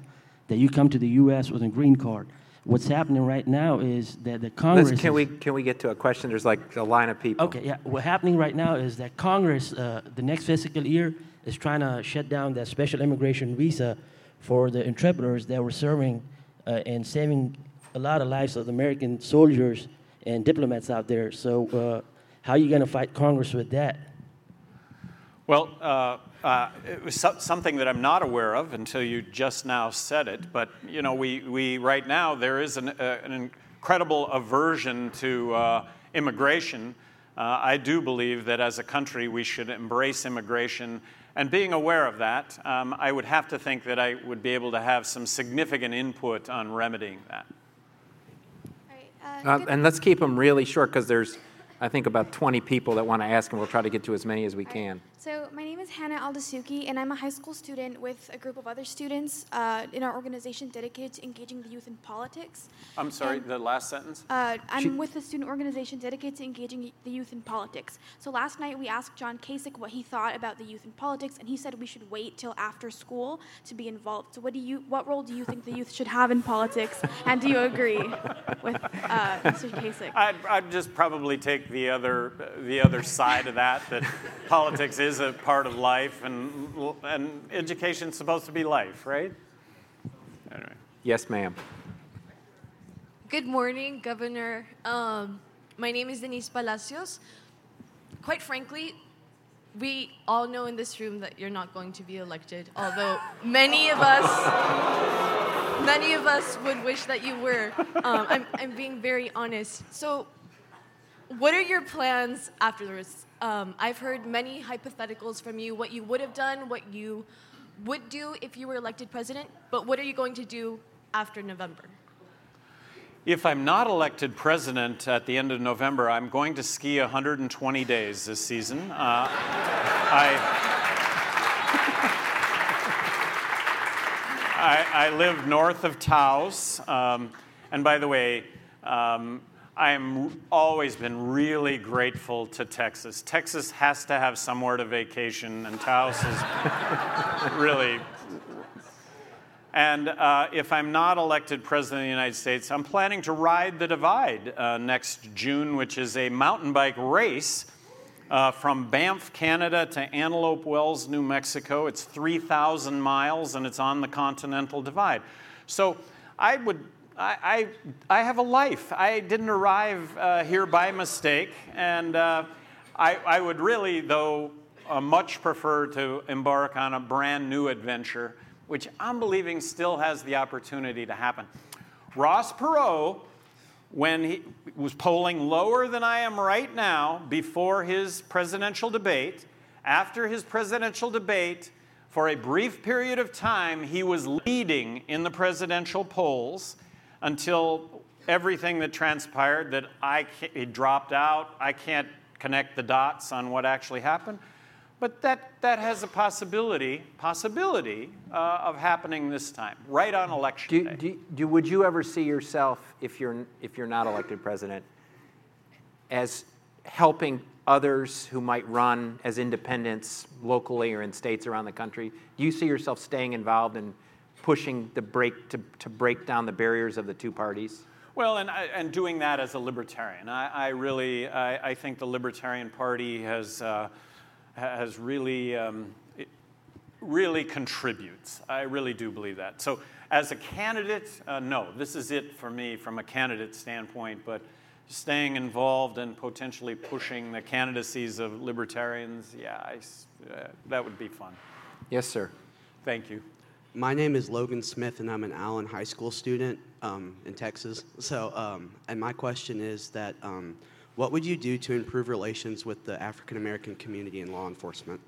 That you come to the U.S. with a green card. What's happening right now is that the Congress. Let's, can we can we get to a question? There's like a line of people. Okay, yeah. What's happening right now is that Congress, uh, the next fiscal year, is trying to shut down that special immigration visa for the interpreters that were serving uh, and saving a lot of lives of American soldiers and diplomats out there. So, uh, how are you going to fight Congress with that? Well, uh, uh, it was so- something that I'm not aware of until you just now said it. But you know, we, we right now there is an, uh, an incredible aversion to uh, immigration. Uh, I do believe that as a country we should embrace immigration. And being aware of that, um, I would have to think that I would be able to have some significant input on remedying that. Right, uh, Uh, and let's keep them really short because there's, I think, about 20 people that want to ask, and we'll try to get to as many as we can. So my name is Hannah Aldasuki, and I'm a high school student with a group of other students uh, in our organization dedicated to engaging the youth in politics. I'm sorry, And- the last sentence? Uh, I'm She- with a student organization dedicated to engaging the youth in politics. So last night we asked John Kasich what he thought about the youth in politics, and he said we should wait till after school to be involved. So what do you, what role do you think the youth should have in politics, and do you agree with uh, Mr. Kasich? I'd, I'd just probably take the other, the other side of that, that politics is a part of life and, and education's supposed to be life, right? Anyway. Yes, ma'am. Good morning, Governor. Um, my name is Denise Palacios. Quite frankly, we all know in this room that you're not going to be elected, although many of us, many of us would wish that you were. Um, I'm, I'm being very honest. So, what are your plans afterwards? Um, I've heard many hypotheticals from you, what you would have done, what you would do if you were elected president, but what are you going to do after November? If I'm not elected president at the end of November, I'm going to ski 120 days this season. Uh, I, I, I live north of Taos. Um, and by the way, um, I've always been really grateful to Texas. Texas has to have somewhere to vacation, and Taos is really and uh, if I'm not elected President of the United States, I'm planning to ride the Divide uh, next June, which is a mountain bike race uh, from Banff, Canada to Antelope Wells, New Mexico. It's 3,000 miles and it's on the Continental Divide. So I would. I, I, have a life. I didn't arrive uh, here by mistake, and uh, I, I would really, though, uh, much prefer to embark on a brand new adventure which I'm believing still has the opportunity to happen. Ross Perot, when he was polling lower than I am right now before his presidential debate, after his presidential debate, for a brief period of time, he was leading in the presidential polls until everything that transpired that I he dropped out. I can't connect the dots on what actually happened. But that, that has a possibility, possibility uh, of happening this time, right on election Do, day. do, do, would you ever see yourself, if you're, if you're not elected president, as helping others who might run as independents locally or in states around the country? Do you see yourself staying involved in pushing the break to, to break down the barriers of the two parties? Well, and, and doing that as a libertarian. I, I really, I, I think the Libertarian Party has, uh, has really, um, it really contributes. I really do believe that. So as a candidate, uh, no, this is it for me from a candidate standpoint, but staying involved and potentially pushing the candidacies of libertarians, yeah, I uh, that would be fun. Yes, sir. Thank you. My name is Logan Smith, and I'm an Allen High School student um, in Texas. So, um, and my question is that um, what would you do to improve relations with the African American community in law enforcement?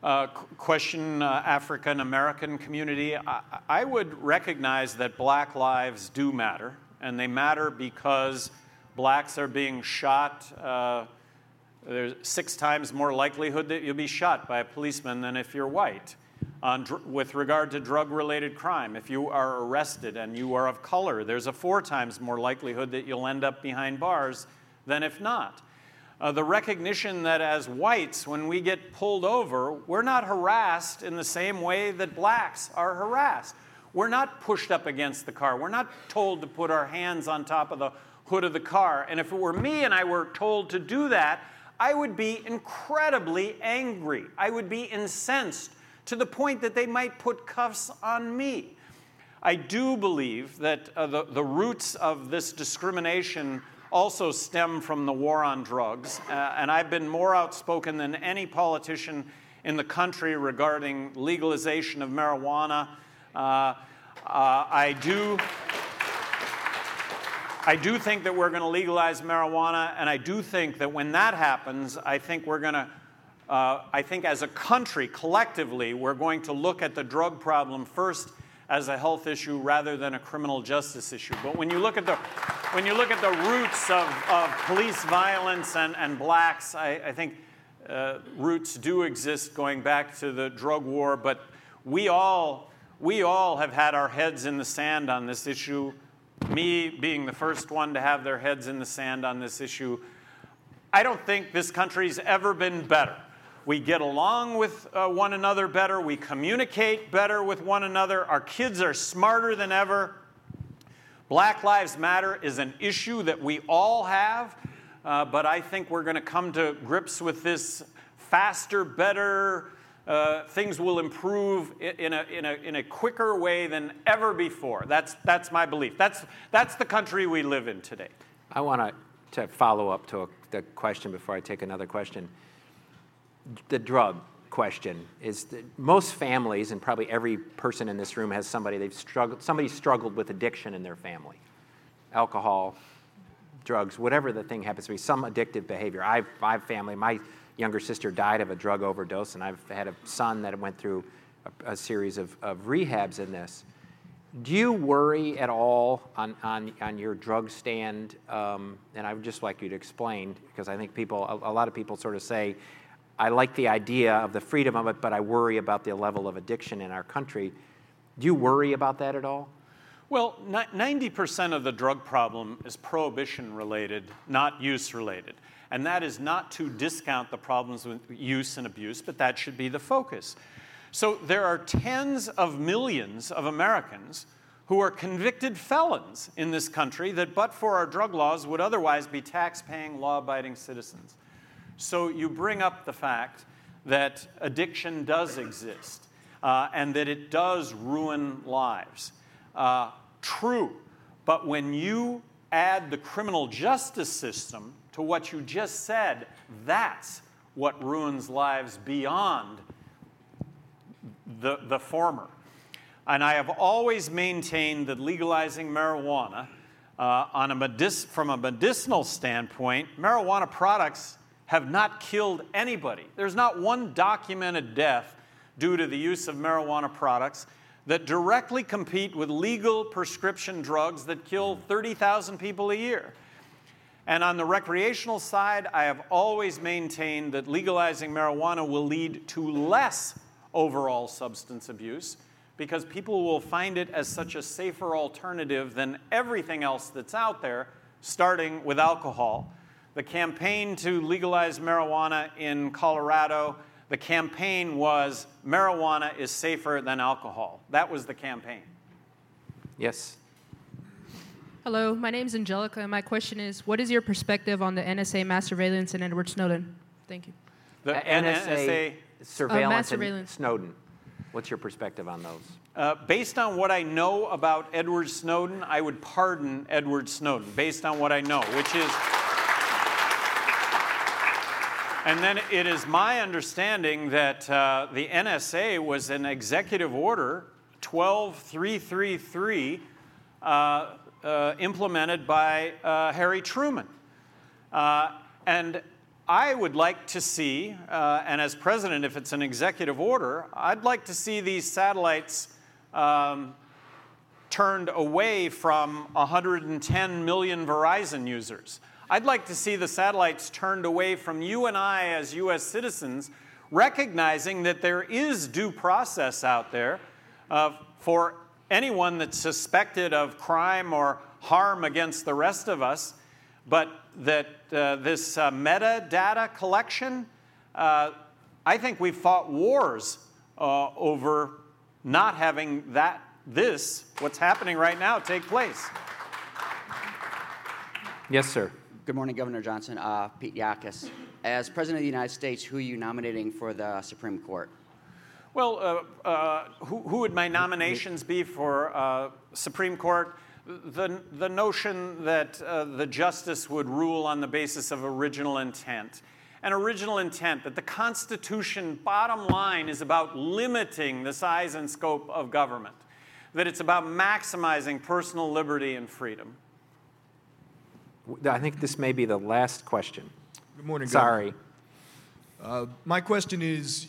Uh, question uh, African American community. I, I would recognize that black lives do matter, and they matter because blacks are being shot. Uh, there's six times more likelihood that you'll be shot by a policeman than if you're white. Dr- with regard to drug related crime, if you are arrested and you are of color, there's a four times more likelihood that you'll end up behind bars than if not. Uh, the recognition that as whites, when we get pulled over, we're not harassed in the same way that blacks are harassed. We're not pushed up against the car. We're not told to put our hands on top of the hood of the car. And if it were me and I were told to do that, I would be incredibly angry. I would be incensed to the point that they might put cuffs on me. I do believe that uh, the, the roots of this discrimination also stem from the war on drugs, uh, and I've been more outspoken than any politician in the country regarding legalization of marijuana. Uh, uh I do. I do think that we're going to legalize marijuana, and I do think that when that happens, I think we're going to, uh, I think as a country, collectively, we're going to look at the drug problem first as a health issue rather than a criminal justice issue. But when you look at the, when you look at the roots of, of police violence and, and blacks, I, I think uh, roots do exist going back to the drug war, but we all, we all have had our heads in the sand on this issue me being the first one to have their heads in the sand on this issue, I don't think this country's ever been better. We get along with uh, one another better, we communicate better with one another, our kids are smarter than ever. Black Lives Matter is an issue that we all have, uh, but I think we're going to come to grips with this faster, better, uh, things will improve in a, in, a, in a quicker way than ever before. That's, that's my belief. That's, that's the country we live in today. I want to follow up to a, the question before I take another question. The drug question is that most families, and probably every person in this room has somebody they've struggled, somebody struggled with addiction in their family, alcohol, drugs, whatever the thing happens to be, some addictive behavior. I've, I've family, my younger sister died of a drug overdose, and I've had a son that went through a, a series of, of rehabs in this. Do you worry at all on, on, on your drug stand? Um, and I would just like you to explain, because I think people, a, a lot of people sort of say, I like the idea of the freedom of it, but I worry about the level of addiction in our country. Do you worry about that at all? Well, 90% of the drug problem is prohibition related, not use related. And that is not to discount the problems with use and abuse, but that should be the focus. So there are tens of millions of Americans who are convicted felons in this country that, but for our drug laws, would otherwise be tax paying, law abiding citizens. So you bring up the fact that addiction does exist uh, and that it does ruin lives. Uh, true, but when you add the criminal justice system to what you just said, that's what ruins lives beyond the, the former. And I have always maintained that legalizing marijuana, uh, on a medic- from a medicinal standpoint, marijuana products have not killed anybody. There's not one documented death due to the use of marijuana products that directly compete with legal prescription drugs that kill mm. 30,000 people a year. And on the recreational side, I have always maintained that legalizing marijuana will lead to less overall substance abuse because people will find it as such a safer alternative than everything else that's out there, starting with alcohol. The campaign to legalize marijuana in Colorado, the campaign was marijuana is safer than alcohol. That was the campaign. Yes. Hello, my name is Angelica, and my question is what is your perspective on the NSA mass surveillance and Edward Snowden? Thank you. The NSA, NSA surveillance, uh, mass surveillance. Snowden. What's your perspective on those? Uh, based on what I know about Edward Snowden, I would pardon Edward Snowden, based on what I know, which is. And then it is my understanding that uh, the NSA was an executive order 12333 uh, uh, implemented by uh, Harry Truman. Uh, and I would like to see, uh, and as president, if it's an executive order, I'd like to see these satellites um, turned away from 110 million Verizon users. I'd like to see the satellites turned away from you and I as US citizens, recognizing that there is due process out there uh, for anyone that's suspected of crime or harm against the rest of us, but that uh, this uh, metadata collection, uh, I think we've fought wars uh, over not having that, this, what's happening right now, take place. Yes, sir. Good morning, Governor Johnson. Uh, Pete Yakis. As President of the United States, who are you nominating for the Supreme Court? Well, uh, uh, who, who, would my nominations be for uh, Supreme Court? The, the notion that uh, the justice would rule on the basis of original intent. An original intent that the Constitution, bottom line, is about limiting the size and scope of government, that it's about maximizing personal liberty and freedom. I think this may be the last question. Good morning. Sorry. Uh, my question is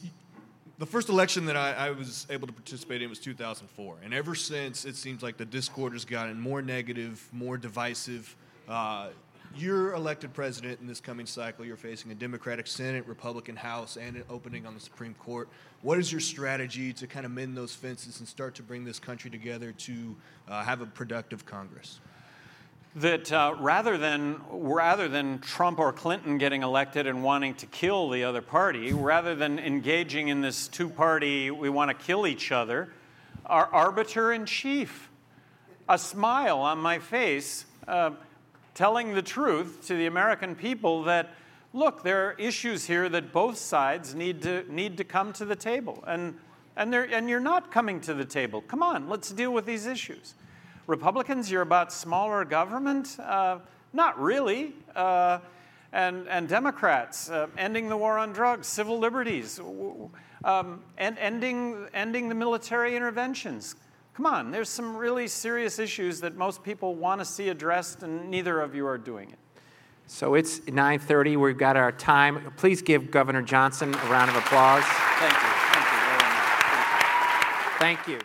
the first election that I, I, was able to participate in was 2004. And ever since, it seems like the discord has gotten more negative, more divisive. Uh, you're elected president in this coming cycle. You're facing a Democratic Senate, Republican House, and an opening on the Supreme Court. What is your strategy to kind of mend those fences and start to bring this country together to uh, have a productive Congress? That uh, rather than rather than Trump or Clinton getting elected and wanting to kill the other party, rather than engaging in this two-party we want to kill each other, our arbiter in chief, a smile on my face, uh, telling the truth to the American people that look, there are issues here that both sides need to need to come to the table, and and and you're not coming to the table. Come on, let's deal with these issues. Republicans, you're about smaller government? Uh, not really. Uh, and, and Democrats, uh, ending the war on drugs, civil liberties, um, and ending, ending the military interventions. Come on, there's some really serious issues that most people want to see addressed, and neither of you are doing it. So it's 9:30. We've got our time. Please give Governor Johnson a round of applause. Thank you. Thank you very much. Thank you. Thank you.